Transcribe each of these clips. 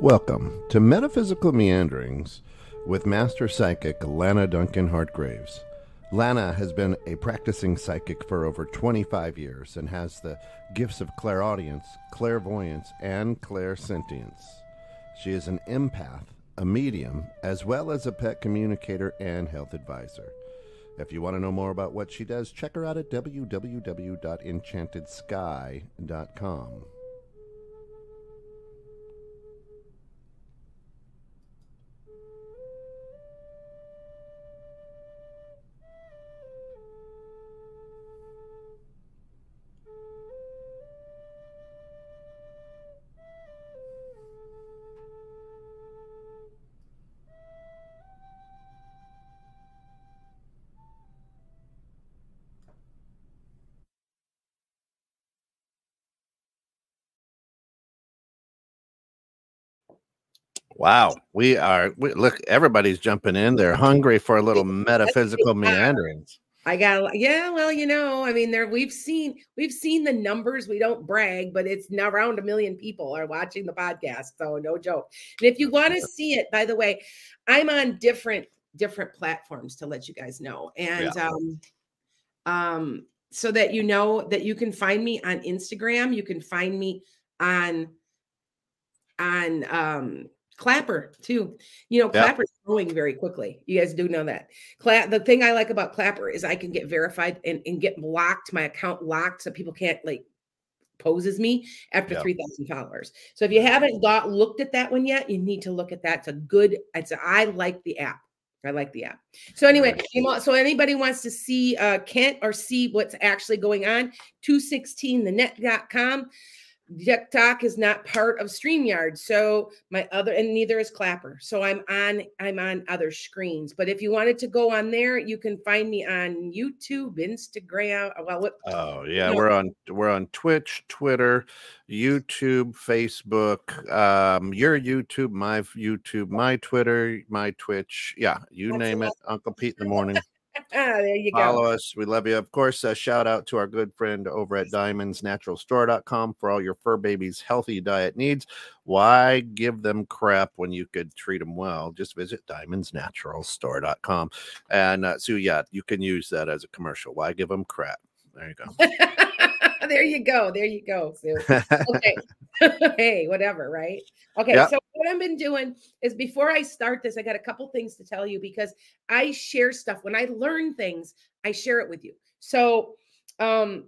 Welcome to Metaphysical Meanderings with Master Psychic Lana Duncan Hartgraves. Lana has been a practicing psychic for over 25 years and has the gifts of clairaudience, clairvoyance, and clairsentience. She is an empath, a medium, as well as a pet communicator and health advisor. If you want to know more about what she does, check her out at www.enchantedskye.com. Wow, we are. We, look, everybody's jumping in. They're hungry for a little metaphysical meanderings. I got yeah, well, you know, I mean, there we've seen we've seen the numbers. We don't brag, but it's now around a million people are watching the podcast, so no joke. And if you want to see it, by the way, I'm on different different platforms to let you guys know, and yeah. um, um, so that you know that you can find me on Instagram, you can find me on on um Clapper too. You know, Clapper's growing very quickly. You guys do know that. Cla- the thing I like about Clapper is I can get verified and, and get blocked, my account locked, so people can't like poses me after yep. 3000 followers. So if you haven't got looked at that one yet, you need to look at that. It's a good, it's a, I like the app. I like the app. So anyway, so anybody wants to see uh Kent or see what's actually going on, 216thenet.com. TikTok is not part of StreamYard. So my other and neither is Clapper. So I'm on I'm on other screens. But if you wanted to go on there, you can find me on YouTube, Instagram. Uh, well, what, oh yeah, we're on we're on Twitch, Twitter, YouTube, Facebook, um, your YouTube, my YouTube, my Twitter, my Twitch. Yeah, you name it. Uncle Pete in the morning. There you go. Follow us. We love you. Of course, uh, shout out to our good friend over at diamondsnaturalstore.com for all your fur babies' healthy diet needs. Why give them crap when you could treat them well? Just visit diamondsnaturalstore.com. And uh, so, yeah, you can use that as a commercial. Why give them crap? There you go. there you go. There you go, Sue. Okay. hey, whatever, right? Okay. So what I've been doing is before I start this, I got a couple things to tell you because I share stuff. When I learn things, I share it with you. So um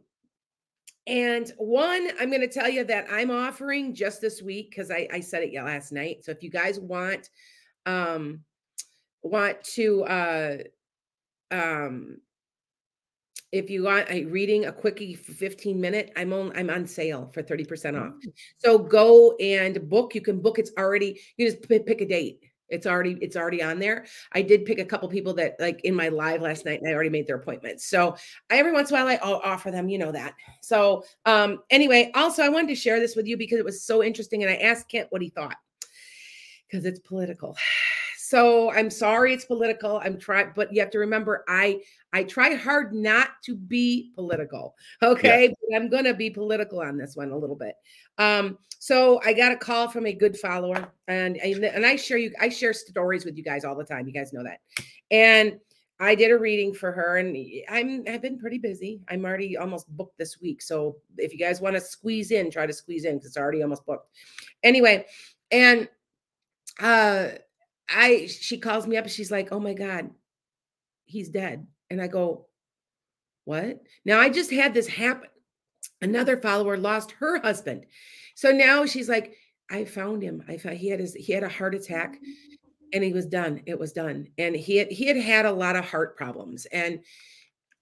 and one, I'm going to tell you that I'm offering just this week because I, I said it last night. So if you guys want um want to uh um if you want a reading a quickie 15 minute i'm on i'm on sale for 30% off. Mm. so go and book you can book it's already you just pick a date. It's already it's already on there. I did pick a couple people that like in my live last night and i already made their appointments. So I, every once in a while i I'll offer them you know that. So um anyway also i wanted to share this with you because it was so interesting and i asked kent what he thought. Because it's political. So i'm sorry it's political. I'm trying but you have to remember i i try hard not to be political okay yeah. but i'm gonna be political on this one a little bit um so i got a call from a good follower and and i share you i share stories with you guys all the time you guys know that and I did a reading for her and I'm I've been pretty busy. I'm already almost booked this week. So if you guys want to squeeze in, try to squeeze in because it's already almost booked. Anyway, and uh I she calls me up and she's like, "Oh my god, he's dead." And I go, "What?" Now I just had this happen. Another follower lost her husband. So now she's like, "I found him. I found he had his he had a heart attack and he was done. It was done. And he had he had had a lot of heart problems and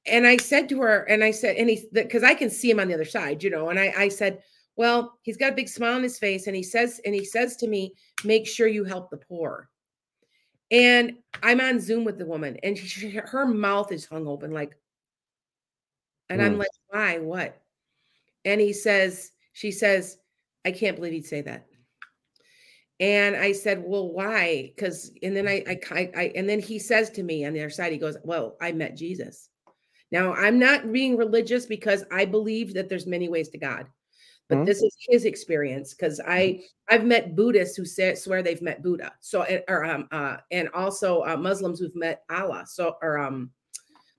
and I said to her, and I said, and he because I can see him on the other side, you know, and I, I said, well, he's got a big smile on his face, and he says, and he says to me, make sure you help the poor. And I'm on Zoom with the woman, and she, her mouth is hung open, like, and mm. I'm like, why? What? And he says, she says, I can't believe he'd say that. And I said, well, why? Because, and then I, I, I, and then he says to me on the other side, he goes, well, I met Jesus. Now, I'm not being religious because I believe that there's many ways to God. But mm-hmm. this is his experience because I mm-hmm. I've met Buddhists who say, swear they've met Buddha. So or um uh and also uh, Muslims who've met Allah. So or um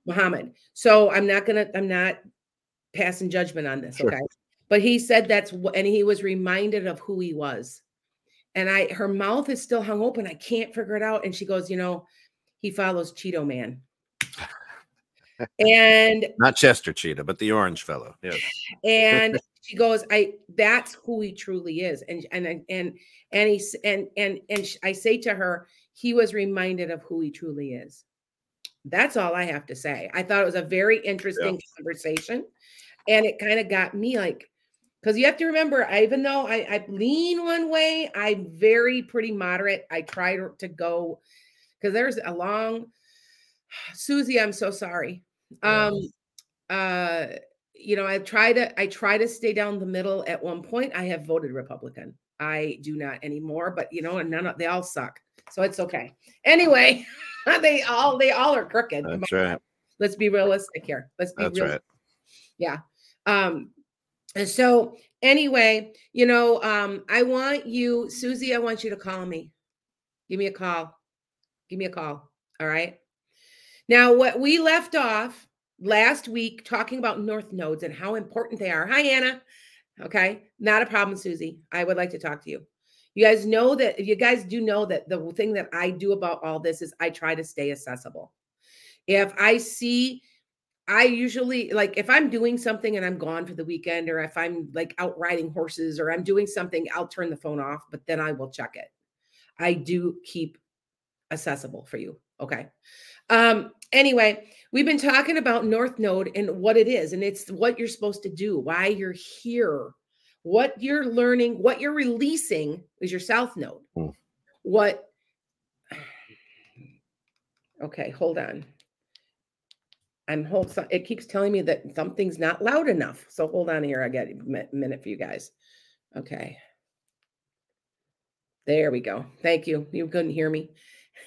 Muhammad. So I'm not gonna I'm not passing judgment on this. Sure. Okay. But he said that's what and he was reminded of who he was. And I her mouth is still hung open. I can't figure it out. And she goes, you know, he follows Cheeto Man and not Chester Cheetah, but the orange fellow. Yes. And she goes, I that's who he truly is. And and and and he and and and I say to her, he was reminded of who he truly is. That's all I have to say. I thought it was a very interesting yeah. conversation. And it kind of got me like, because you have to remember, I, even though I, I lean one way, I'm very pretty moderate. I try to, to go because there's a long Susie, I'm so sorry. Um, uh, you know, I try to I try to stay down the middle. At one point, I have voted Republican. I do not anymore, but you know, and none of they all suck, so it's okay. Anyway, they all they all are crooked. That's right. Let's be realistic here. Let's be That's right. Yeah. Um, and so anyway, you know, um, I want you, Susie, I want you to call me. Give me a call. Give me a call. All right. Now, what we left off last week talking about north nodes and how important they are. Hi, Anna. Okay, not a problem, Susie. I would like to talk to you. You guys know that you guys do know that the thing that I do about all this is I try to stay accessible. If I see, I usually like if I'm doing something and I'm gone for the weekend, or if I'm like out riding horses or I'm doing something, I'll turn the phone off, but then I will check it. I do keep accessible for you. Okay. Um, anyway, we've been talking about North Node and what it is, and it's what you're supposed to do, why you're here, what you're learning, what you're releasing is your South Node. Mm. What okay, hold on. I'm hold it keeps telling me that something's not loud enough. So hold on here. I got a minute for you guys. Okay. There we go. Thank you. You couldn't hear me.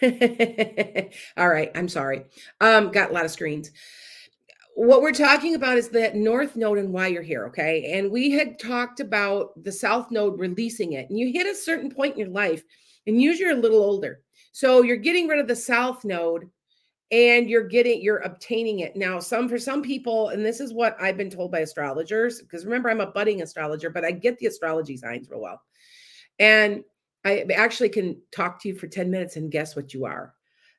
All right, I'm sorry. Um, got a lot of screens. What we're talking about is that North Node and why you're here, okay? And we had talked about the South Node releasing it. And you hit a certain point in your life, and usually you're a little older. So you're getting rid of the South Node and you're getting you're obtaining it now some for some people and this is what i've been told by astrologers because remember i'm a budding astrologer but i get the astrology signs real well and I actually can talk to you for 10 minutes and guess what you are.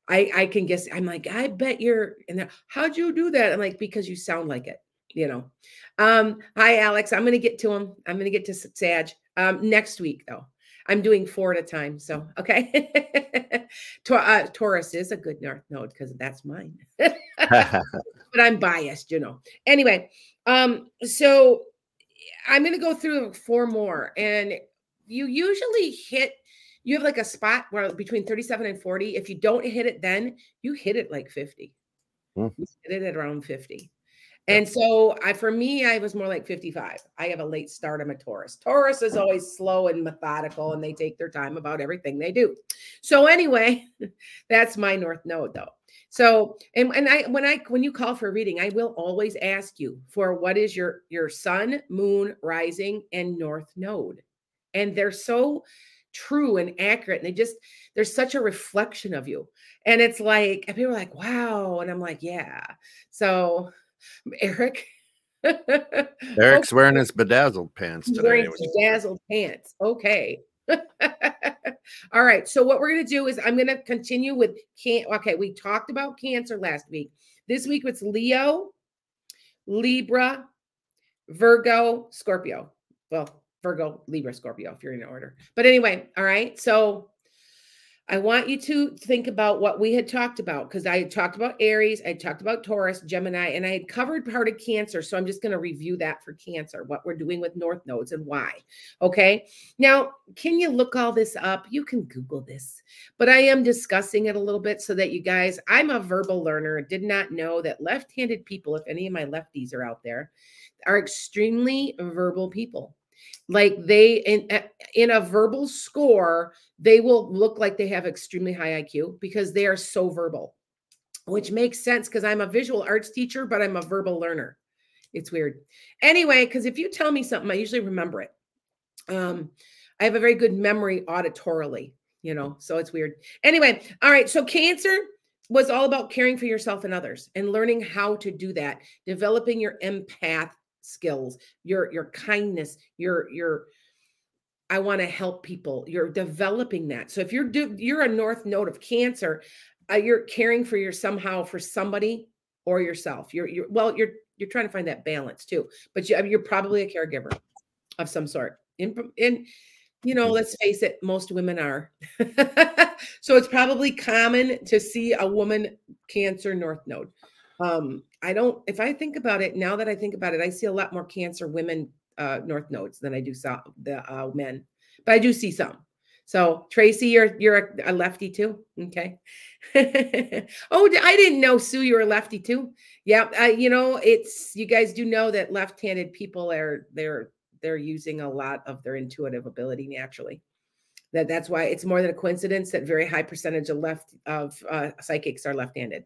I, I can guess. I'm like, I bet you're. And how'd you do that? I'm like, because you sound like it. You know. Um, hi, Alex. I'm going to get to him. I'm going to get to Sag um, next week, though. I'm doing four at a time. So, okay. uh, Taurus is a good north node because that's mine. but I'm biased, you know. Anyway, um, so I'm going to go through four more. And you usually hit you have like a spot where between 37 and 40 if you don't hit it then you hit it like 50 mm. you hit it at around 50 and so I for me I was more like 55 I have a late start I'm a Taurus. Taurus is always slow and methodical and they take their time about everything they do. So anyway that's my north node though. So and, and I when I when you call for a reading I will always ask you for what is your your sun moon rising and north node and they're so true and accurate and they just there's such a reflection of you and it's like and people are like wow and i'm like yeah. So eric. Eric's okay. wearing his bedazzled pants today wearing bedazzled pants. Okay. All right so what we're going to do is i'm going to continue with can okay we talked about cancer last week. This week it's leo libra virgo scorpio. Well Virgo, Libra, Scorpio, if you're in order. But anyway, all right. So I want you to think about what we had talked about because I talked about Aries, I talked about Taurus, Gemini, and I had covered part of Cancer. So I'm just going to review that for Cancer, what we're doing with North Nodes and why. Okay. Now, can you look all this up? You can Google this, but I am discussing it a little bit so that you guys, I'm a verbal learner, did not know that left handed people, if any of my lefties are out there, are extremely verbal people like they in in a verbal score they will look like they have extremely high iq because they are so verbal which makes sense because I'm a visual arts teacher, but I'm a verbal learner. It's weird. Anyway, because if you tell me something, I usually remember it. Um, I have a very good memory auditorily, you know, so it's weird. Anyway, all right. So cancer was all about caring for yourself and others and learning how to do that, developing your empath skills, your your kindness, your your I want to help people. You're developing that. So if you're do, you're a north node of cancer, uh, you're caring for your somehow for somebody or yourself. You're you're well, you're you're trying to find that balance too. But you, you're probably a caregiver of some sort. In in you know, let's face it, most women are. so it's probably common to see a woman cancer north node. Um, I don't, if I think about it, now that I think about it, I see a lot more cancer women uh, north nodes than I do saw the uh, men, but I do see some. So Tracy, you're you're a, lefty too. Okay. oh, I didn't know Sue, you were a lefty too. Yeah, you know it's you guys do know that left-handed people are they're they're using a lot of their intuitive ability naturally. That that's why it's more than a coincidence that very high percentage of left of uh, psychics are left-handed.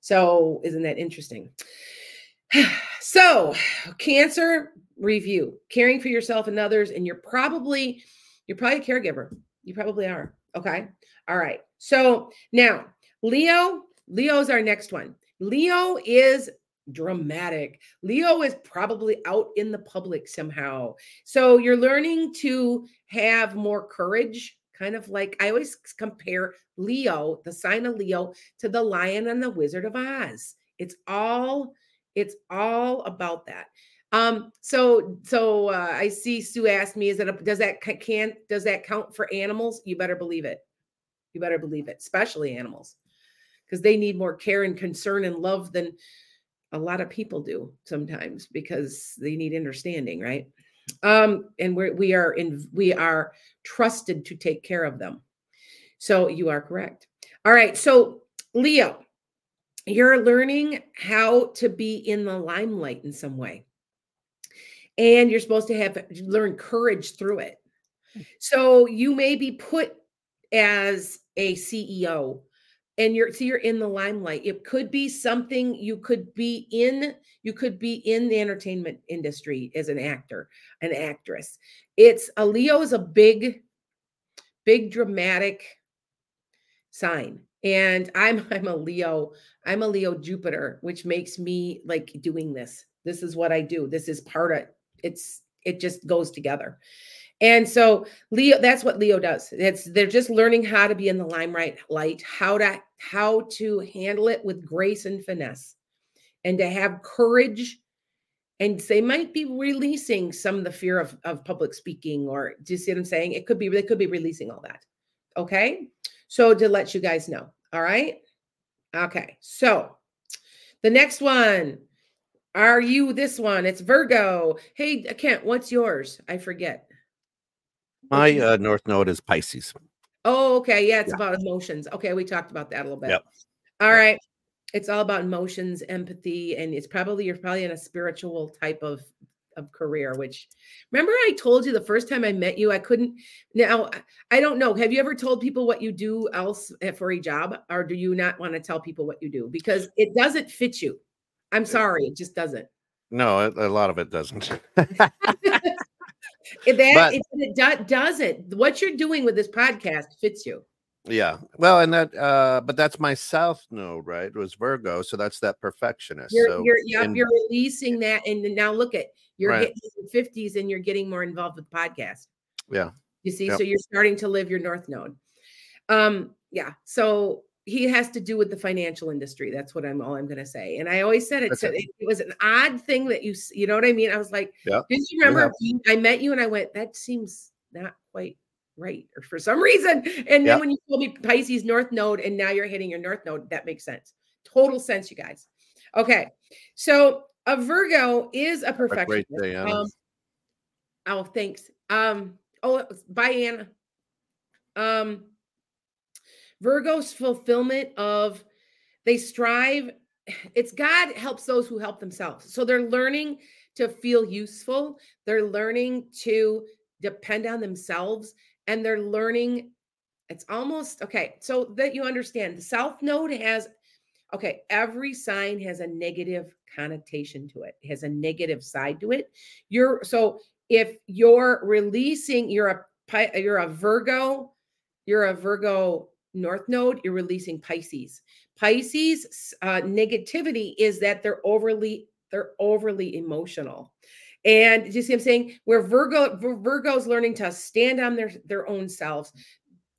So isn't that interesting? so cancer review, caring for yourself and others, and you're probably you're probably a caregiver. You probably are. Okay. All right. So now Leo, Leo's our next one. Leo is dramatic. Leo is probably out in the public somehow. So you're learning to have more courage, kind of like I always compare Leo, the sign of Leo, to the lion and the wizard of Oz. It's all it's all about that. Um so so uh, I see Sue asked me is that a, does that can does that count for animals? You better believe it. You better believe it, especially animals. Because they need more care and concern and love than a lot of people do sometimes because they need understanding, right? Um, and we're we are in we are trusted to take care of them. So you are correct. All right. So Leo, you're learning how to be in the limelight in some way. And you're supposed to have learn courage through it. So you may be put as a CEO and you're so you're in the limelight. It could be something you could be in you could be in the entertainment industry as an actor an actress. It's a leo is a big big dramatic sign and i'm i'm a leo i'm a leo jupiter which makes me like doing this. This is what i do. This is part of it's it just goes together and so Leo, that's what Leo does. It's they're just learning how to be in the limelight, light, how to how to handle it with grace and finesse, and to have courage. And they might be releasing some of the fear of, of public speaking, or do you see what I'm saying? It could be they could be releasing all that. Okay. So to let you guys know. All right. Okay. So the next one. Are you this one? It's Virgo. Hey, Kent, what's yours? I forget. My uh, North Node is Pisces. Oh, okay. Yeah, it's yeah. about emotions. Okay, we talked about that a little bit. Yep. All yep. right. It's all about emotions, empathy, and it's probably you're probably in a spiritual type of of career. Which remember, I told you the first time I met you, I couldn't. Now I don't know. Have you ever told people what you do else eh, for a job, or do you not want to tell people what you do because it doesn't fit you? I'm sorry, it just doesn't. No, a lot of it doesn't. that but, it, it do, does it. What you're doing with this podcast fits you. Yeah. Well, and that, uh, but that's my South node, right? It was Virgo. So that's that perfectionist. You're, so, you're, yep, and, you're releasing that. And now look at, you're right. hitting 50s and you're getting more involved with podcast. Yeah. You see, yep. so you're starting to live your North node. Um, yeah. So he has to do with the financial industry. That's what I'm all I'm going to say. And I always said it, so it, it. was an odd thing that you, you know what I mean? I was like, yeah. did you remember yeah. I met you and I went, that seems not quite right or for some reason. And then when you told me Pisces North Node and now you're hitting your North Node, that makes sense. Total sense, you guys. Okay. So a Virgo is a perfectionist. Day, um, oh, thanks. Um, oh, bye, Anna. Um, Virgo's fulfillment of they strive. It's God helps those who help themselves. So they're learning to feel useful. They're learning to depend on themselves and they're learning. It's almost okay. So that you understand, the South Node has Okay, every sign has a negative connotation to it. it has a negative side to it. You're so if you're releasing, you're a you're a Virgo, you're a Virgo North Node, you're releasing Pisces. Pisces uh, negativity is that they're overly they're overly emotional. And do you see what I'm saying? Where Virgo Virgo's learning to stand on their their own selves,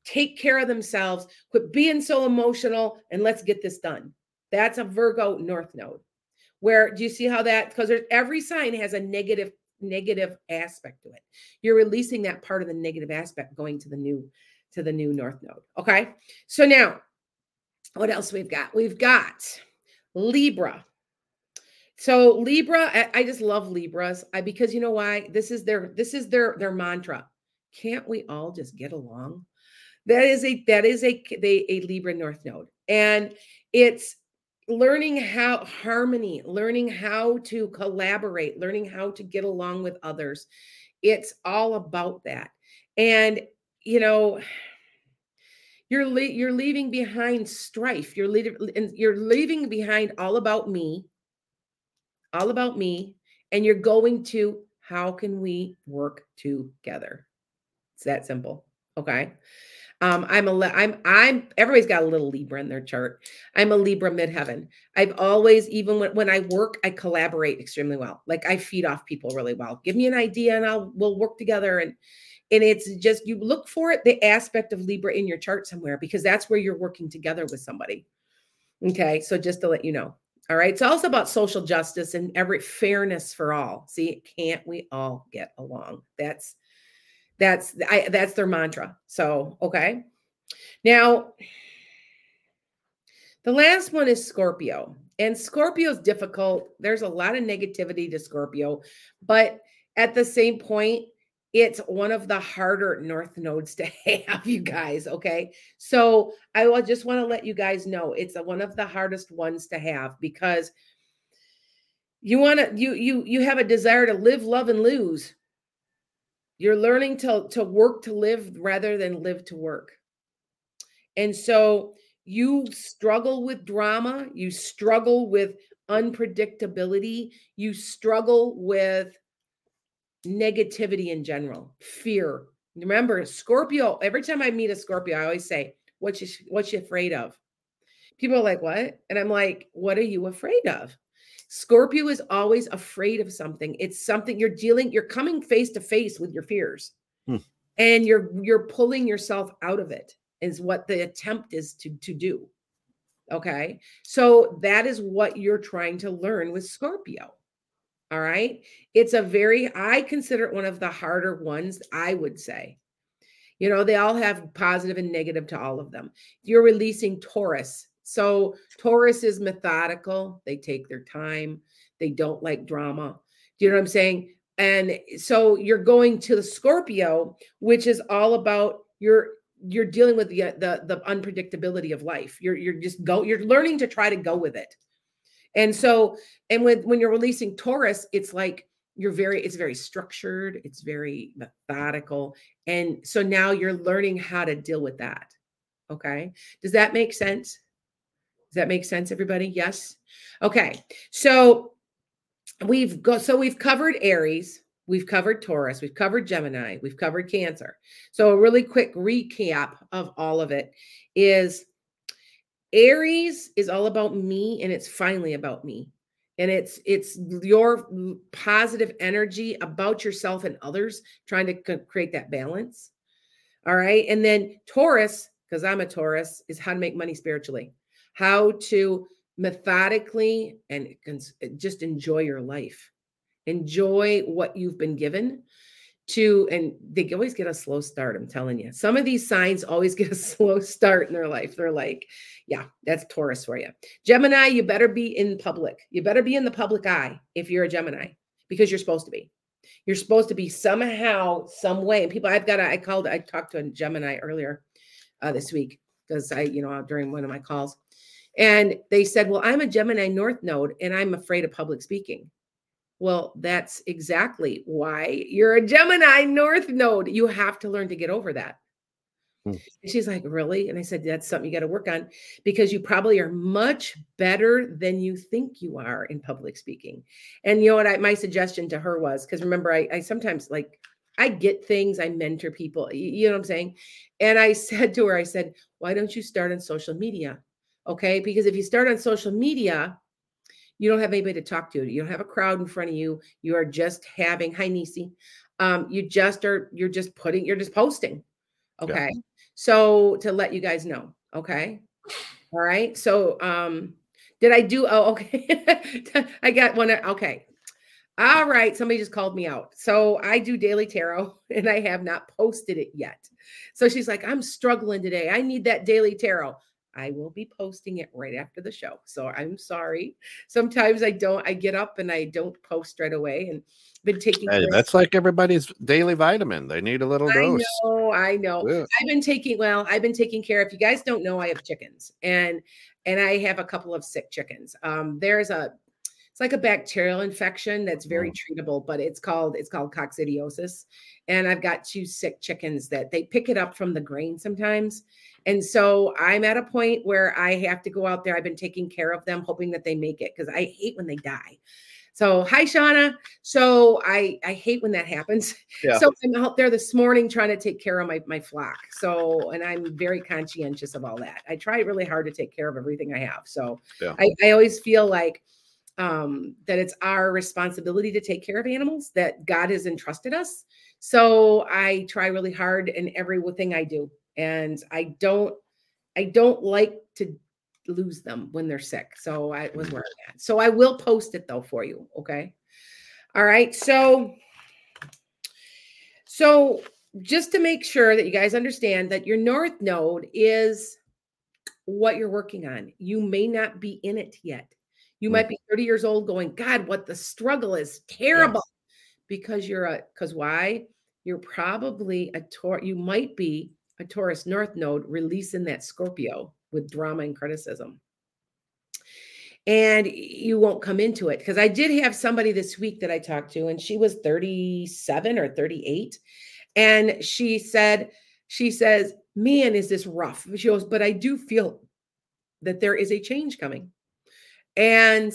take care of themselves, quit being so emotional, and let's get this done. That's a Virgo North Node. Where do you see how that because every sign has a negative negative aspect to it. You're releasing that part of the negative aspect going to the new to the new north node. Okay. So now what else we've got? We've got Libra. So Libra, I, I just love Libras I, because you know why? This is their this is their their mantra. Can't we all just get along? That is a that is a they a Libra North Node, and it's learning how harmony, learning how to collaborate, learning how to get along with others. It's all about that. And you know, you're le- you're leaving behind strife. You're leaving you're leaving behind all about me. All about me and you're going to how can we work together? It's that simple. Okay. Um, I'm a I'm I'm everybody's got a little Libra in their chart. I'm a Libra midheaven. I've always, even when, when I work, I collaborate extremely well. Like I feed off people really well. Give me an idea and I'll we'll work together. And and it's just you look for it, the aspect of Libra in your chart somewhere, because that's where you're working together with somebody. Okay. So just to let you know. All right. It's also about social justice and every fairness for all. See, can't we all get along? That's that's I that's their mantra. So, okay. Now, the last one is Scorpio. And Scorpio is difficult. There's a lot of negativity to Scorpio, but at the same point, it's one of the harder north nodes to have you guys okay so i will just want to let you guys know it's one of the hardest ones to have because you want to you you you have a desire to live love and lose you're learning to, to work to live rather than live to work. And so you struggle with drama, you struggle with unpredictability, you struggle with negativity in general, fear. Remember, Scorpio, every time I meet a Scorpio, I always say, What you what you afraid of? People are like, What? And I'm like, What are you afraid of? Scorpio is always afraid of something. It's something you're dealing, you're coming face to face with your fears. Hmm. And you're you're pulling yourself out of it is what the attempt is to to do. Okay? So that is what you're trying to learn with Scorpio. All right? It's a very I consider it one of the harder ones, I would say. You know, they all have positive and negative to all of them. You're releasing Taurus so Taurus is methodical. They take their time. They don't like drama. Do you know what I'm saying? And so you're going to the Scorpio, which is all about your you're dealing with the the, the unpredictability of life. You're you're just go you're learning to try to go with it. And so and when when you're releasing Taurus, it's like you're very it's very structured, it's very methodical. And so now you're learning how to deal with that. Okay? Does that make sense? Does that make sense, everybody? Yes. Okay. So we've got so we've covered Aries, we've covered Taurus, we've covered Gemini, we've covered Cancer. So a really quick recap of all of it is Aries is all about me and it's finally about me. And it's it's your positive energy about yourself and others trying to create that balance. All right? And then Taurus, because I'm a Taurus, is how to make money spiritually how to methodically and just enjoy your life. Enjoy what you've been given to, and they always get a slow start. I'm telling you, some of these signs always get a slow start in their life. They're like, yeah, that's Taurus for you. Gemini, you better be in public. You better be in the public eye if you're a Gemini because you're supposed to be. You're supposed to be somehow, some way. And people, I've got, a, I called, I talked to a Gemini earlier uh, this week because I, you know, during one of my calls and they said, Well, I'm a Gemini North node and I'm afraid of public speaking. Well, that's exactly why you're a Gemini North node. You have to learn to get over that. Hmm. And she's like, Really? And I said, That's something you got to work on because you probably are much better than you think you are in public speaking. And you know what? I, my suggestion to her was because remember, I, I sometimes like, I get things, I mentor people, you, you know what I'm saying? And I said to her, I said, Why don't you start on social media? Okay. Because if you start on social media, you don't have anybody to talk to. You don't have a crowd in front of you. You are just having, hi, Nisi. Um, you just are, you're just putting, you're just posting. Okay. Yeah. So to let you guys know. Okay. All right. So um did I do oh okay. I got one. Okay. All right. Somebody just called me out. So I do daily tarot and I have not posted it yet. So she's like, I'm struggling today. I need that daily tarot. I will be posting it right after the show. So I'm sorry. Sometimes I don't, I get up and I don't post right away and been taking hey, that's like everybody's daily vitamin. They need a little dose. I know, I know. Yeah. I've been taking, well, I've been taking care. If you guys don't know, I have chickens and and I have a couple of sick chickens. Um, there's a it's like a bacterial infection that's very mm. treatable, but it's called it's called coccidiosis. And I've got two sick chickens that they pick it up from the grain sometimes. And so I'm at a point where I have to go out there. I've been taking care of them, hoping that they make it because I hate when they die. So hi Shauna. So I I hate when that happens. Yeah. So I'm out there this morning trying to take care of my my flock. So and I'm very conscientious of all that. I try really hard to take care of everything I have. So yeah. I, I always feel like um, that it's our responsibility to take care of animals that God has entrusted us. So I try really hard in everything I do and I don't I don't like to lose them when they're sick. So I was where I'm at. So I will post it though for you. Okay. All right. So so just to make sure that you guys understand that your north node is what you're working on. You may not be in it yet. You might mm. be 30 years old going, God, what the struggle is terrible. Because you're a because why? You're probably a Taurus, you might be a Taurus North Node releasing that Scorpio with drama and criticism. And you won't come into it because I did have somebody this week that I talked to, and she was 37 or 38. And she said, she says, Man, is this rough? She goes, but I do feel that there is a change coming. And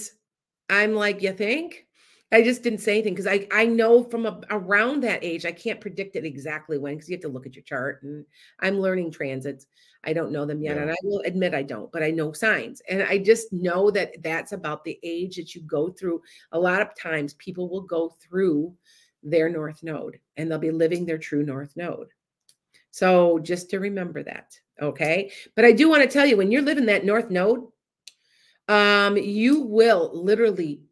I'm like, You think? I just didn't say anything because I I know from a, around that age I can't predict it exactly when because you have to look at your chart and I'm learning transits. I don't know them yet, yeah. and I will admit I don't, but I know signs, and I just know that that's about the age that you go through. A lot of times, people will go through their north node, and they'll be living their true north node. So just to remember that, okay. But I do want to tell you when you're living that north node, um, you will literally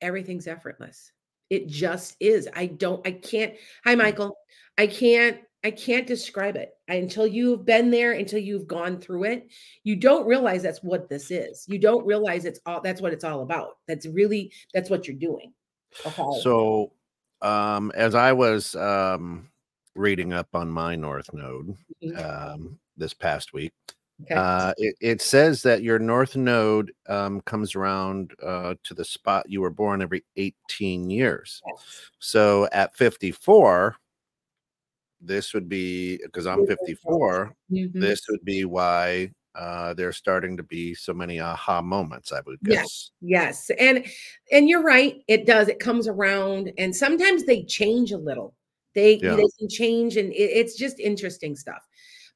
everything's effortless. It just is. I don't, I can't. Hi, mm. Michael. I can't, I can't describe it I, until you've been there, until you've gone through it. You don't realize that's what this is. You don't realize it's all that's what it's all about. That's really, that's what you're doing. Okay. So, um, as I was um, reading up on my North Node mm-hmm. um, this past week, Okay. Uh, it, it, says that your north node um, comes around uh, to the spot you were born every 18 years. Yes. So at 54, this would be because I'm 54, mm-hmm. this would be why uh, there's starting to be so many aha moments, I would guess. Yes, yes. And and you're right, it does. It comes around and sometimes they change a little. They, yeah. they can change and it, it's just interesting stuff.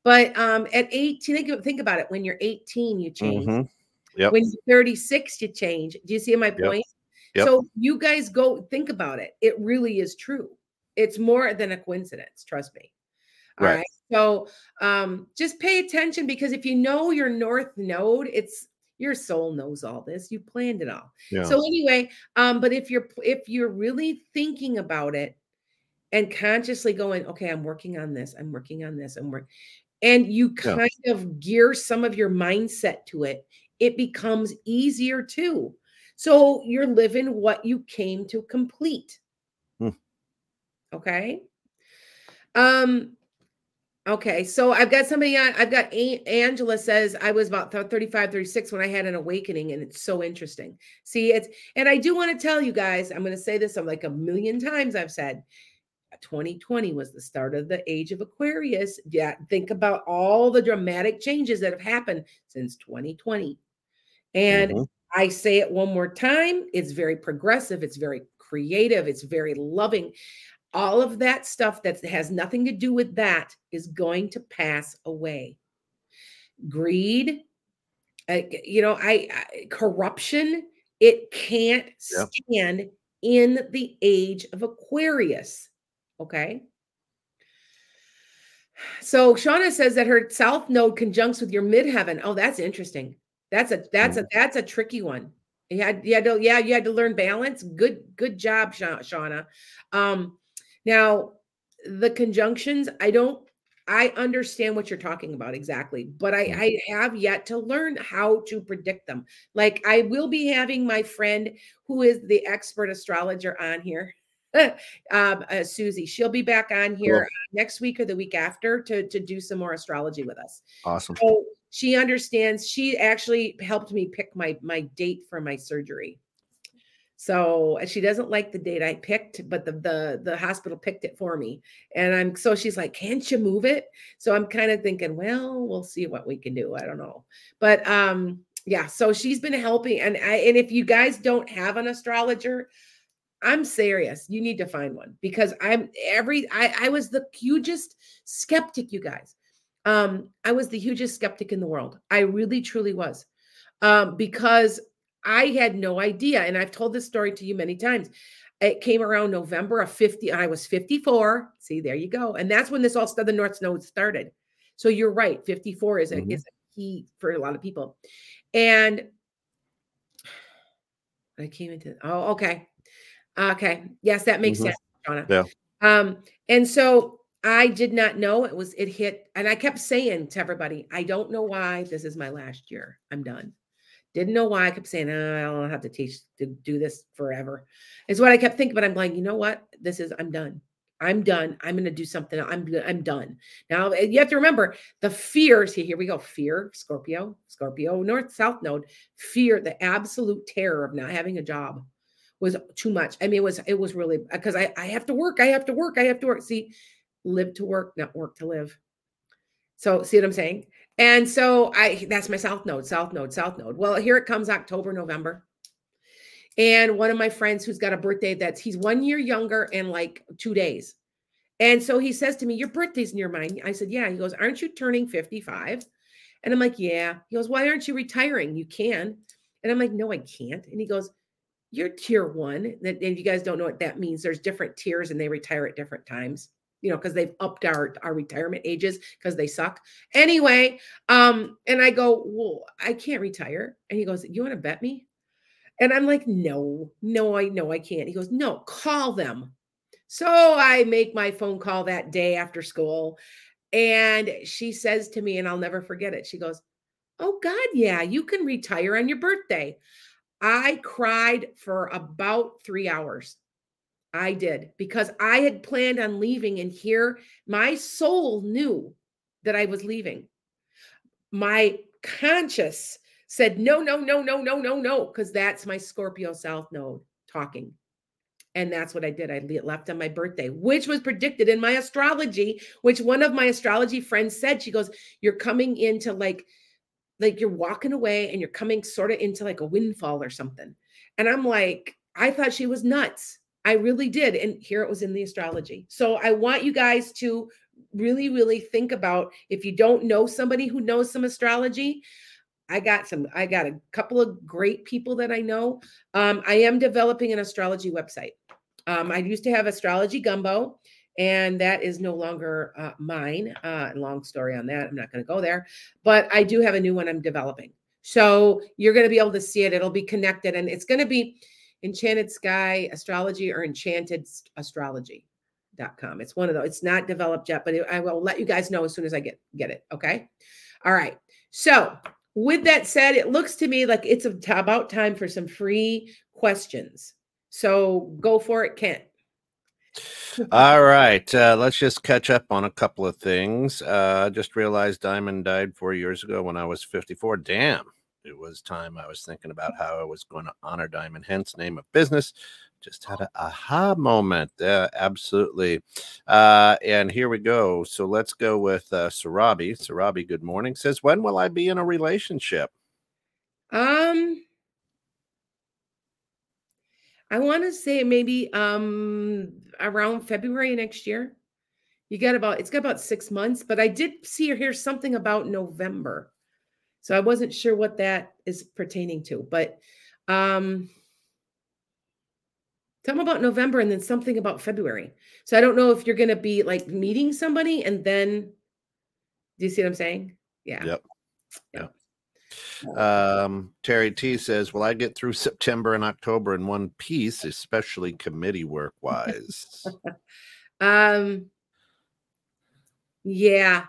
But um, at 18, think, think about it. When you're 18, you change. Mm-hmm. Yep. When you're 36, you change. Do you see my point? Yep. Yep. So you guys go think about it. It really is true. It's more than a coincidence. Trust me. All right. right. So um, just pay attention because if you know your north node, it's your soul knows all this. You planned it all. Yeah. So anyway, um, but if you're if you're really thinking about it and consciously going, okay, I'm working on this, I'm working on this, I'm working and you kind yeah. of gear some of your mindset to it, it becomes easier too. So you're living what you came to complete. Hmm. Okay. Um, Okay, so I've got somebody on. I've got a- Angela says I was about 35, 36 when I had an awakening, and it's so interesting. See, it's and I do want to tell you guys, I'm going to say this I'm like a million times I've said 2020 was the start of the age of Aquarius. Yeah, think about all the dramatic changes that have happened since 2020. And mm-hmm. I say it one more time it's very progressive, it's very creative, it's very loving. All of that stuff that has nothing to do with that is going to pass away. Greed, uh, you know, I, I, corruption, it can't yep. stand in the age of Aquarius. Okay. So Shauna says that her south node conjuncts with your midheaven. Oh, that's interesting. That's a that's a mm. that's a tricky one. You had you had to yeah you had to learn balance. Good good job, Shauna. Um, now the conjunctions. I don't. I understand what you're talking about exactly, but I, I have yet to learn how to predict them. Like I will be having my friend who is the expert astrologer on here um, uh, Susie. She'll be back on here cool. next week or the week after to, to do some more astrology with us. Awesome. So she understands. She actually helped me pick my my date for my surgery. So she doesn't like the date I picked, but the the the hospital picked it for me. And I'm so she's like, "Can't you move it?" So I'm kind of thinking, well, we'll see what we can do. I don't know. But um yeah, so she's been helping and I and if you guys don't have an astrologer, I'm serious. You need to find one because I'm every I, I was the hugest skeptic, you guys. Um, I was the hugest skeptic in the world. I really truly was. Um, because I had no idea. And I've told this story to you many times. It came around November of 50. I was 54. See, there you go. And that's when this all the North Node started. So you're right. 54 is a, mm-hmm. is a key for a lot of people. And I came into oh, okay. Okay. Yes, that makes mm-hmm. sense, Shauna. Yeah. Um, and so I did not know it was it hit, and I kept saying to everybody, I don't know why this is my last year. I'm done. Didn't know why. I kept saying, oh, I don't have to teach to do this forever. Is what I kept thinking, but I'm like, you know what? This is I'm done. I'm done. I'm going to do something. I'm I'm done. Now eh, you have to remember the fear. See, here we go. Fear, Scorpio, Scorpio, North South Node. Fear, the absolute terror of not having a job was too much. I mean, it was it was really uh, because I I have to work, I have to work, I have to work. See, live to work, not work to live. So see what I'm saying? And so I that's my south node, south node, south node. Well, here it comes October, November. And one of my friends who's got a birthday that's he's one year younger and like two days. And so he says to me, Your birthday's near mine. I said, Yeah. He goes, Aren't you turning 55? And I'm like, Yeah. He goes, Why aren't you retiring? You can. And I'm like, No, I can't. And he goes, you're tier one. And you guys don't know what that means. There's different tiers and they retire at different times, you know, because they've upped our, our retirement ages because they suck. Anyway, um, and I go, Well, I can't retire. And he goes, You want to bet me? And I'm like, No, no, I know I can't. He goes, No, call them. So I make my phone call that day after school. And she says to me, and I'll never forget it. She goes, Oh, God, yeah, you can retire on your birthday. I cried for about three hours. I did because I had planned on leaving, and here my soul knew that I was leaving. My conscious said, No, no, no, no, no, no, no, because that's my Scorpio South node talking. And that's what I did. I left on my birthday, which was predicted in my astrology, which one of my astrology friends said, She goes, You're coming into like like you're walking away and you're coming sort of into like a windfall or something. And I'm like, I thought she was nuts. I really did. And here it was in the astrology. So I want you guys to really, really think about if you don't know somebody who knows some astrology. I got some, I got a couple of great people that I know. Um, I am developing an astrology website. Um, I used to have Astrology Gumbo, and that is no longer uh, mine. Uh, long story on that. I'm not going to go there, but I do have a new one I'm developing. So you're going to be able to see it. It'll be connected, and it's going to be Enchanted Skye Astrology or Enchanted Astrology.com. It's one of those. It's not developed yet, but I will let you guys know as soon as I get get it. Okay. All right. So with that said, it looks to me like it's about time for some free questions. So go for it, Kent. All right, uh, let's just catch up on a couple of things. Uh, just realized Diamond died four years ago when I was 54. Damn, it was time I was thinking about how I was going to honor Diamond, hence name of business, just had an aha moment. Uh, absolutely. Uh, and here we go. So let's go with uh, Sarabi. Sarabi, good morning. Says, when will I be in a relationship? Um, I want to say maybe um around February next year. You got about it's got about six months, but I did see or hear something about November. So I wasn't sure what that is pertaining to, but um Something about November and then something about February. So I don't know if you're going to be like meeting somebody and then, do you see what I'm saying? Yeah. Yep. Yep. Um, Terry T says, "Will I get through September and October in one piece, especially committee work wise?" um, yeah,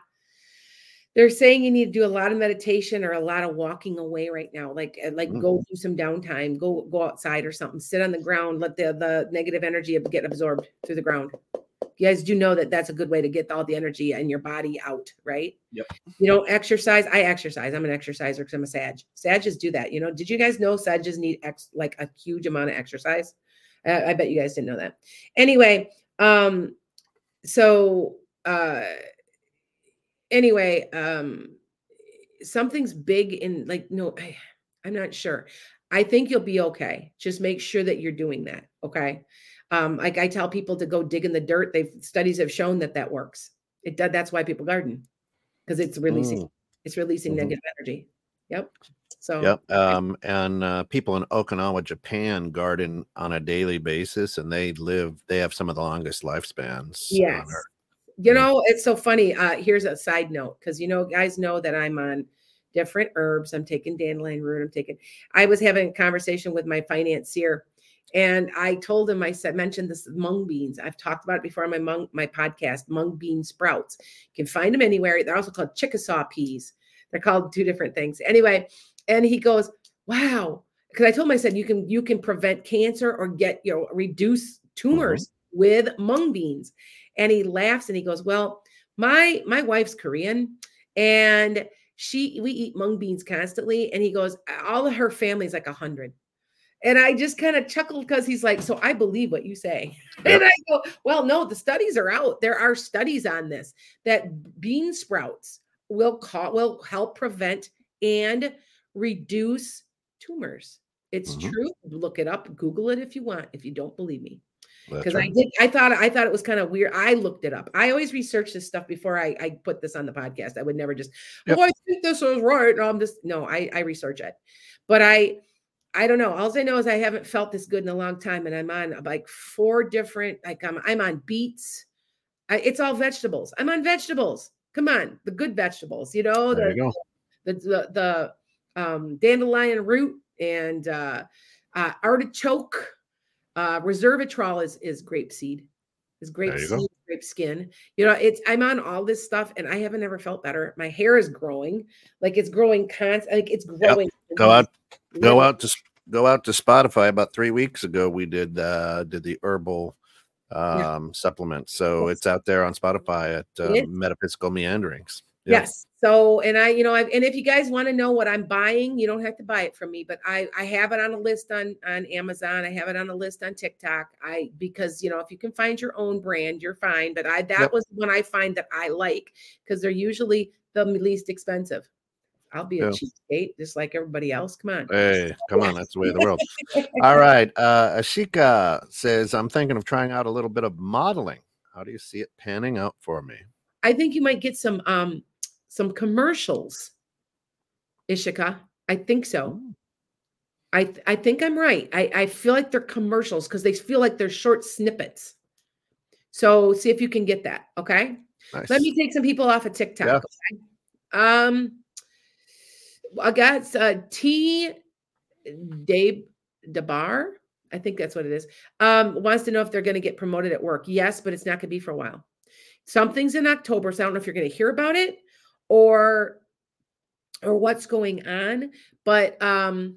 they're saying you need to do a lot of meditation or a lot of walking away right now like uh, like mm. go do some downtime go go outside or something sit on the ground let the the negative energy get absorbed through the ground you guys do know that that's a good way to get all the energy and your body out right yep you don't exercise i exercise i'm an exerciser because i'm a sag sages do that you know did you guys know sages need ex like a huge amount of exercise uh, i bet you guys didn't know that anyway um so uh anyway, um, something's big in like no, I, I'm not sure. I think you'll be okay. Just make sure that you're doing that. Okay. Um, like I tell people to go dig in the dirt. They've studies have shown that that works. It does. That's why people garden because it's releasing. Mm. It's releasing mm-hmm. negative energy. Yep. So. Yep. Um, and uh, people in Okinawa, Japan, garden on a daily basis, and they live. They have some of the longest lifespans. Yes. You know, it's so funny. Uh, here's a side note because you know, guys know that I'm on different herbs. I'm taking dandelion root. I'm taking. I was having a conversation with my financier, and I told him I said mentioned this mung beans. I've talked about it before on my mung my podcast. Mung bean sprouts. You can find them anywhere. They're also called chickasaw peas. They're called two different things. Anyway, and he goes, "Wow." Because I told him I said you can you can prevent cancer or get you know reduce tumors mm-hmm. with mung beans and he laughs and he goes, "Well, my my wife's Korean and she we eat mung beans constantly." And he goes, "All of her family's like a hundred. And I just kind of chuckled because he's like, So I believe what you say. Yep. And I go, Well, no, the studies are out. There are studies on this that bean sprouts will call, will help prevent and reduce tumors. It's mm-hmm. true. Look it up, Google it if you want, if you don't believe me because right. I did. I thought I thought it was kind of weird. I looked it up. I always research this stuff before I, I put this on the podcast. I would never just, yep. oh, I think this was right. No, I'm just no. I I research it, but I I don't know. All I know is I haven't felt this good in a long time, and I'm on like four different. Like I'm I'm on beets. I, it's all vegetables. I'm on vegetables. Come on, the good vegetables. You know the, you the, the the um, dandelion root and uh, uh, artichoke uh, resveratrol is is grape seed, is grape seed, grape skin. You know, it's I'm on all this stuff and I haven't ever felt better. My hair is growing, like it's growing constant, like it's growing. Yep. Go out, go out to go out to Spotify. About three weeks ago, we did uh did the herbal um yeah. supplement. So yes. it's out there on Spotify at uh, Metaphysical Meanderings. Yep. Yes. So, and I, you know, I've, and if you guys want to know what I'm buying, you don't have to buy it from me, but I, I have it on a list on, on Amazon. I have it on a list on TikTok. I, because, you know, if you can find your own brand, you're fine. But I, that yep. was when I find that I like, because they're usually the least expensive. I'll be a yeah. cheapskate just like everybody else. Come on. Hey, come on. That's the way of the world. All right. Uh, Ashika says, I'm thinking of trying out a little bit of modeling. How do you see it panning out for me? I think you might get some um some commercials. Ishika, I think so. Oh. I th- I think I'm right. I, I feel like they're commercials because they feel like they're short snippets. So see if you can get that. Okay. Nice. Let me take some people off of TikTok. Yeah. Okay? Um, I got uh, T. Dave Debar. I think that's what it is. Um, wants to know if they're going to get promoted at work. Yes, but it's not going to be for a while. Something's in October, so I don't know if you're going to hear about it or or what's going on but um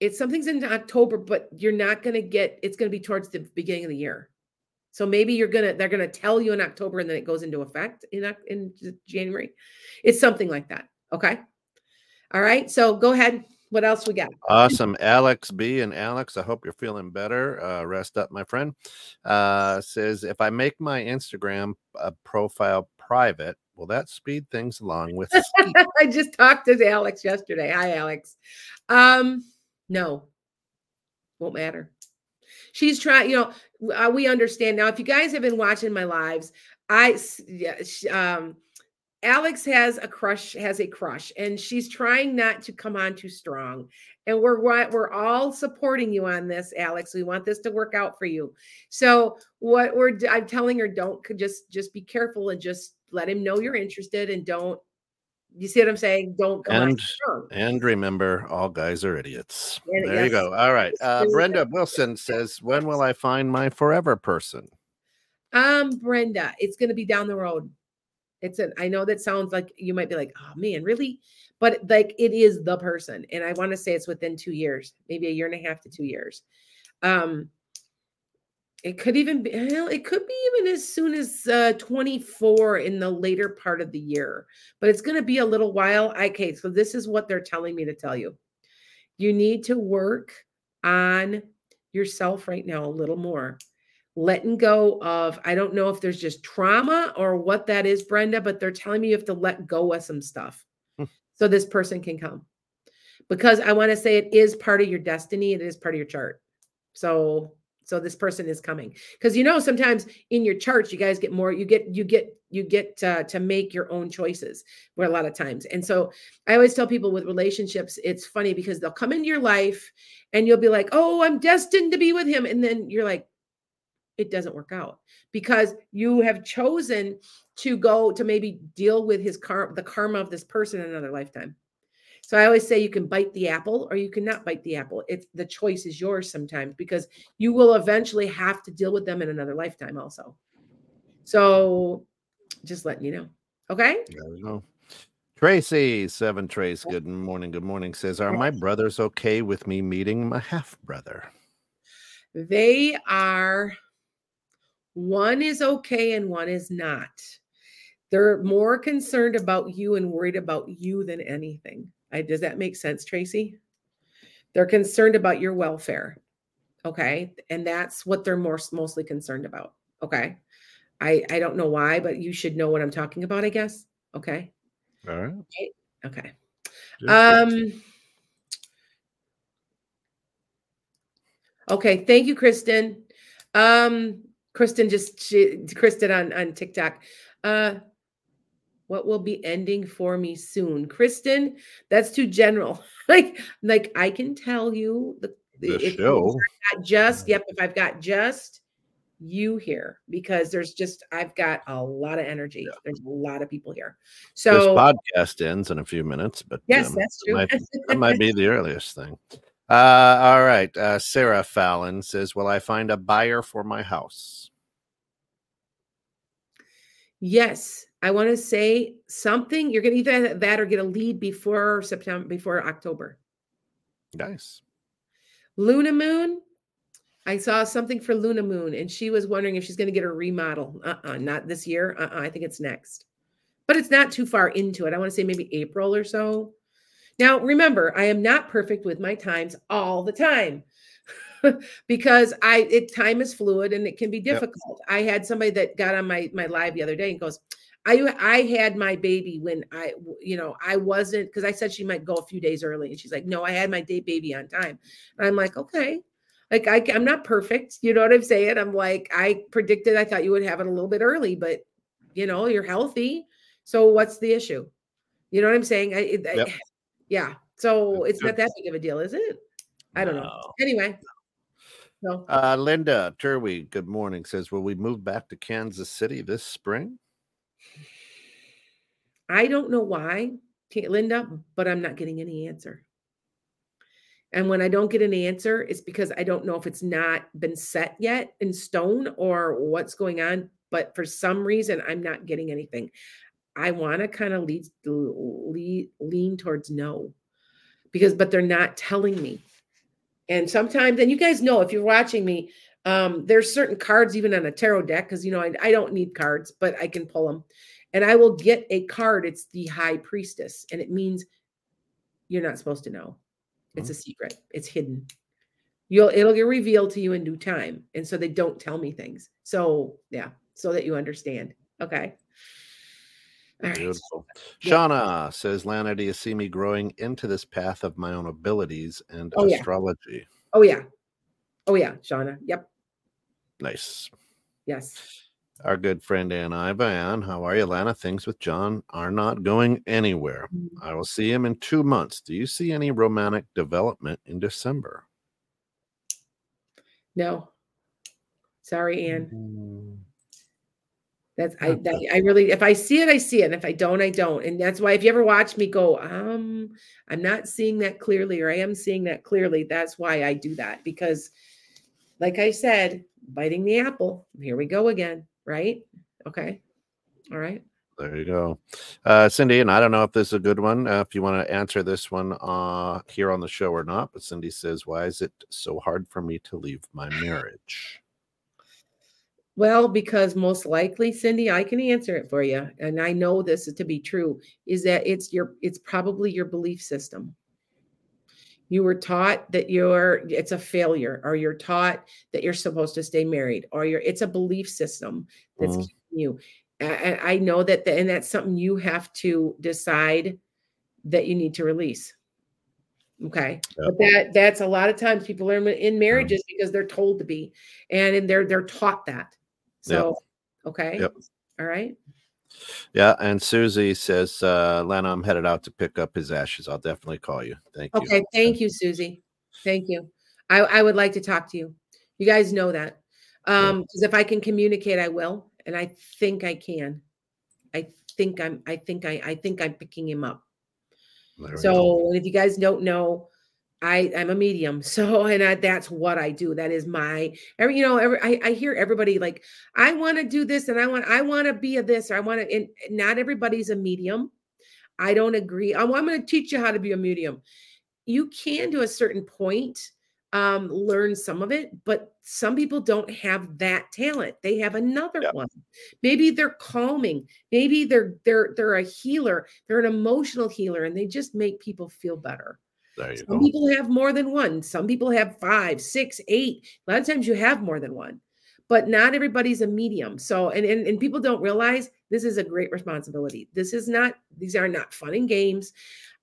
it's something's in october but you're not going to get it's going to be towards the beginning of the year so maybe you're gonna they're gonna tell you in october and then it goes into effect in in january it's something like that okay all right so go ahead What else we got? Awesome. Alex B and Alex, I hope you're feeling better. Uh, rest up, my friend. Uh, says, if I make my Instagram uh, profile private, will that speed things along with I just talked to Alex yesterday. Hi, Alex. Um, no, won't matter. She's trying, you know, uh, we understand now. If you guys have been watching my lives, I, um, Alex has a crush, has a crush, and she's trying not to come on too strong. And we're we're all supporting you on this, Alex. We want this to work out for you. So what we're I'm telling her, don't just just be careful and just let him know you're interested and don't. You see what I'm saying? Don't come and, and remember, all guys are idiots. And, there yes. you go. All right. Uh, Brenda Wilson says, "When will I find my forever person?" Um, Brenda, it's going to be down the road. It's an, I know that sounds like you might be like, oh man, really? But like it is the person. And I want to say it's within two years, maybe a year and a half to two years. Um, it could even be, well, it could be even as soon as uh, 24 in the later part of the year, but it's going to be a little while. Okay, so this is what they're telling me to tell you. You need to work on yourself right now a little more letting go of i don't know if there's just trauma or what that is brenda but they're telling me you have to let go of some stuff hmm. so this person can come. Because i want to say it is part of your destiny it is part of your chart. So so this person is coming. Because you know sometimes in your charts you guys get more you get you get you get to, to make your own choices where a lot of times. And so i always tell people with relationships it's funny because they'll come into your life and you'll be like oh i'm destined to be with him. And then you're like it doesn't work out because you have chosen to go to maybe deal with his car the karma of this person in another lifetime so i always say you can bite the apple or you cannot bite the apple it's the choice is yours sometimes because you will eventually have to deal with them in another lifetime also so just letting you know okay there we go Tracy, seven Trace, good morning. Good morning. Says, Are my brothers okay with me meeting my half brother? They are one is okay and one is not. They're more concerned about you and worried about you than anything. I, does that make sense, Tracy? They're concerned about your welfare. Okay. And that's what they're more, mostly concerned about. Okay. I, I don't know why, but you should know what I'm talking about, I guess. Okay. All right. Okay. Um, okay. Thank you, Kristen. Um, Kristen just she, Kristen on on TikTok. Uh, what will be ending for me soon, Kristen? That's too general. like like I can tell you the, the show. just yep. If I've got just you here because there's just I've got a lot of energy. Yeah. There's a lot of people here. So this podcast ends in a few minutes, but yes, um, that's true. That might, that might be the earliest thing. Uh, all right. Uh, Sarah Fallon says, Will I find a buyer for my house? Yes. I want to say something. You're going to either that or get a lead before September, before October. Nice. Luna Moon. I saw something for Luna Moon, and she was wondering if she's going to get a remodel. Uh uh-uh, uh not this year. Uh uh I think it's next. But it's not too far into it. I want to say maybe April or so. Now, remember, I am not perfect with my times all the time because I it time is fluid and it can be difficult. Yep. I had somebody that got on my my live the other day and goes, I I had my baby when I you know I wasn't because I said she might go a few days early and she's like no I had my day baby on time and I'm like okay like I, I'm not perfect you know what I'm saying I'm like I predicted I thought you would have it a little bit early but you know you're healthy so what's the issue you know what I'm saying I, yep. I yeah. So it's not that big of a deal, is it? I don't no. know. Anyway. No. Uh, Linda Turwey, good morning, says, Will we move back to Kansas City this spring? I don't know why, Linda, but I'm not getting any answer. And when I don't get an answer, it's because I don't know if it's not been set yet in stone or what's going on. But for some reason, I'm not getting anything. I want to kind of lead, lead lean towards no because but they're not telling me. And sometimes, and you guys know if you're watching me, um, there's certain cards even on a tarot deck because you know I, I don't need cards, but I can pull them. And I will get a card. It's the High Priestess, and it means you're not supposed to know. It's a secret. It's hidden. You'll it'll get revealed to you in due time. And so they don't tell me things. So yeah, so that you understand. Okay. All right. Beautiful. Yeah. Shauna says, Lana, do you see me growing into this path of my own abilities and oh, astrology? Yeah. Oh yeah. Oh yeah, Shauna. Yep. Nice. Yes. Our good friend Ann Ivan. How are you, Lana? Things with John are not going anywhere. Mm-hmm. I will see him in two months. Do you see any romantic development in December? No. Sorry, Anne. Mm-hmm. That's I that, I really if I see it, I see it. And if I don't, I don't. And that's why if you ever watch me go, um, I'm not seeing that clearly, or I am seeing that clearly, that's why I do that. Because like I said, biting the apple. Here we go again, right? Okay. All right. There you go. Uh, Cindy, and I don't know if this is a good one, uh, if you want to answer this one uh, here on the show or not, but Cindy says, Why is it so hard for me to leave my marriage? Well, because most likely, Cindy, I can answer it for you. And I know this is to be true, is that it's your it's probably your belief system you were taught that you're it's a failure or you're taught that you're supposed to stay married or you're it's a belief system that's mm. you and i know that the, and that's something you have to decide that you need to release okay yep. but that that's a lot of times people are in mm. marriages because they're told to be and they're they're taught that so yep. okay yep. all right yeah, and Susie says, uh, Lana, I'm headed out to pick up his ashes. I'll definitely call you. Thank you. Okay, thank you, Susie. Thank you. I, I would like to talk to you. You guys know that. Um, because if I can communicate, I will. And I think I can. I think I'm I think I I think I'm picking him up. So if you guys don't know, I I'm a medium. So and I, that's what I do. That is my every you know every I, I hear everybody like I want to do this and I want I want to be a this or I want to and not everybody's a medium. I don't agree. I'm, I'm going to teach you how to be a medium. You can to a certain point um learn some of it but some people don't have that talent they have another one maybe they're calming maybe they're they're they're a healer they're an emotional healer and they just make people feel better some go. people have more than one. Some people have five, six, eight. A lot of times you have more than one, but not everybody's a medium. So, and, and, and people don't realize this is a great responsibility. This is not, these are not fun and games.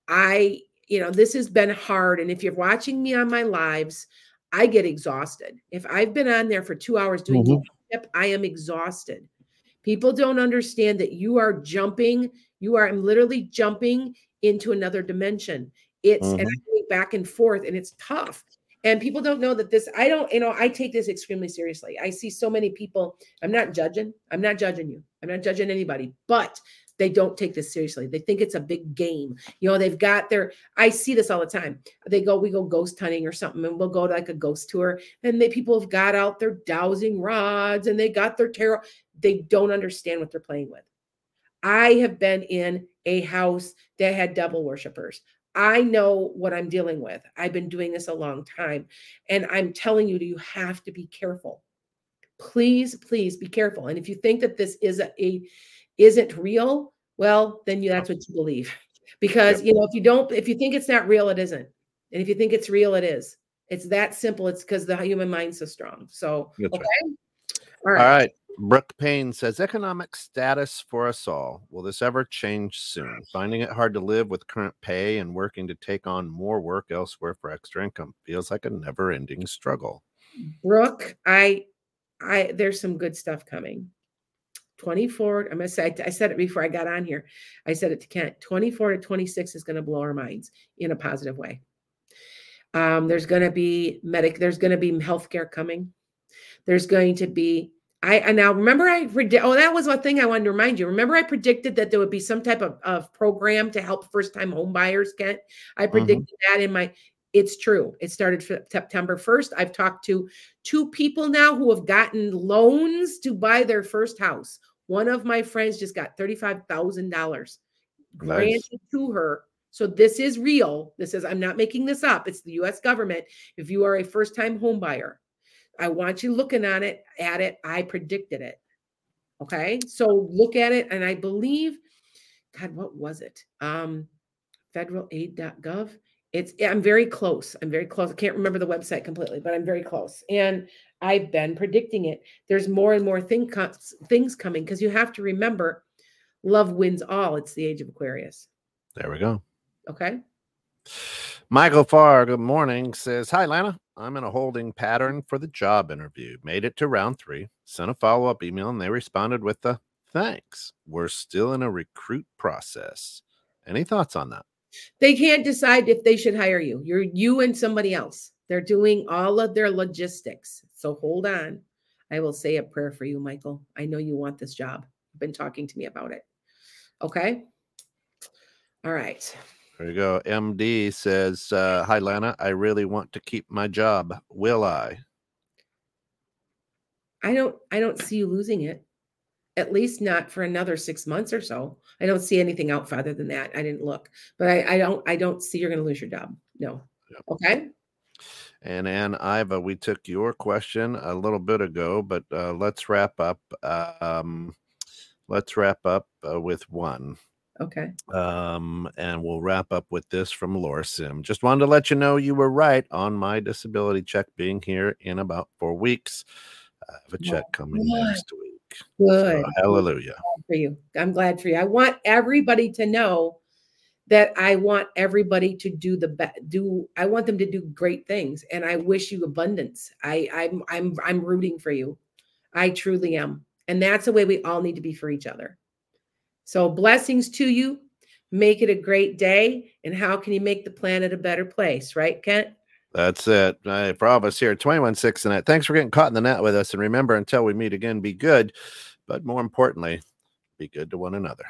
I, you know, this has been hard. And if you're watching me on my lives, I get exhausted. If I've been on there for two hours doing mm-hmm. I am exhausted. People don't understand that you are jumping, you are I'm literally jumping into another dimension. It's mm-hmm. and I'm going back and forth, and it's tough. And people don't know that this, I don't, you know, I take this extremely seriously. I see so many people, I'm not judging, I'm not judging you, I'm not judging anybody, but they don't take this seriously. They think it's a big game. You know, they've got their, I see this all the time. They go, we go ghost hunting or something, and we'll go to like a ghost tour. And they people have got out their dowsing rods and they got their tarot. They don't understand what they're playing with. I have been in a house that had devil worshippers. I know what I'm dealing with. I've been doing this a long time. And I'm telling you, you have to be careful. Please, please be careful. And if you think that this is a, a isn't real, well, then you, that's what you believe. Because yep. you know, if you don't, if you think it's not real, it isn't. And if you think it's real, it is. It's that simple. It's because the human mind's so strong. So that's okay. Right. All right. All right. Brooke Payne says economic status for us all. Will this ever change soon? Finding it hard to live with current pay and working to take on more work elsewhere for extra income feels like a never-ending struggle. Brooke, I I there's some good stuff coming. 24, I'm gonna say I said it before I got on here. I said it to Kent. 24 to 26 is gonna blow our minds in a positive way. Um, there's gonna be medic, there's gonna be healthcare coming. There's going to be I, I now remember I predict. Oh, that was one thing I wanted to remind you. Remember, I predicted that there would be some type of, of program to help first time home buyers get. I mm-hmm. predicted mm-hmm. that in my. It's true. It started September 1st. I've talked to two people now who have gotten loans to buy their first house. One of my friends just got $35,000 granted to her. So this is real. This is, I'm not making this up. It's the US government. If you are a first time home buyer, I want you looking on it at it. I predicted it. Okay. So look at it. And I believe, God, what was it? Um, federalaid.gov. It's I'm very close. I'm very close. I can't remember the website completely, but I'm very close. And I've been predicting it. There's more and more thing things coming because you have to remember love wins all. It's the age of Aquarius. There we go. Okay. Michael Farr, good morning, says, Hi, Lana. I'm in a holding pattern for the job interview. Made it to round three, sent a follow up email, and they responded with the thanks. We're still in a recruit process. Any thoughts on that? They can't decide if they should hire you. You're you and somebody else. They're doing all of their logistics. So hold on. I will say a prayer for you, Michael. I know you want this job. You've been talking to me about it. Okay. All right. There you go. MD says, uh, Hi, Lana. I really want to keep my job. Will I? I don't I don't see you losing it. At least not for another six months or so. I don't see anything out farther than that. I didn't look, but I, I don't I don't see you're gonna lose your job. No. Yep. Okay. And Ann Iva, we took your question a little bit ago, but uh, let's wrap up. Um, let's wrap up uh, with one. Okay. Um, and we'll wrap up with this from Laura Sim. Just wanted to let you know you were right on my disability check being here in about four weeks. I have a check coming Good. next week. Good. So, hallelujah. For you. I'm glad for you. I want everybody to know that I want everybody to do the best do I want them to do great things and I wish you abundance. I I'm I'm I'm rooting for you. I truly am. And that's the way we all need to be for each other. So, blessings to you. Make it a great day. And how can you make the planet a better place, right, Kent? That's it. I promise here, 21 6 and that. Thanks for getting caught in the net with us. And remember, until we meet again, be good. But more importantly, be good to one another.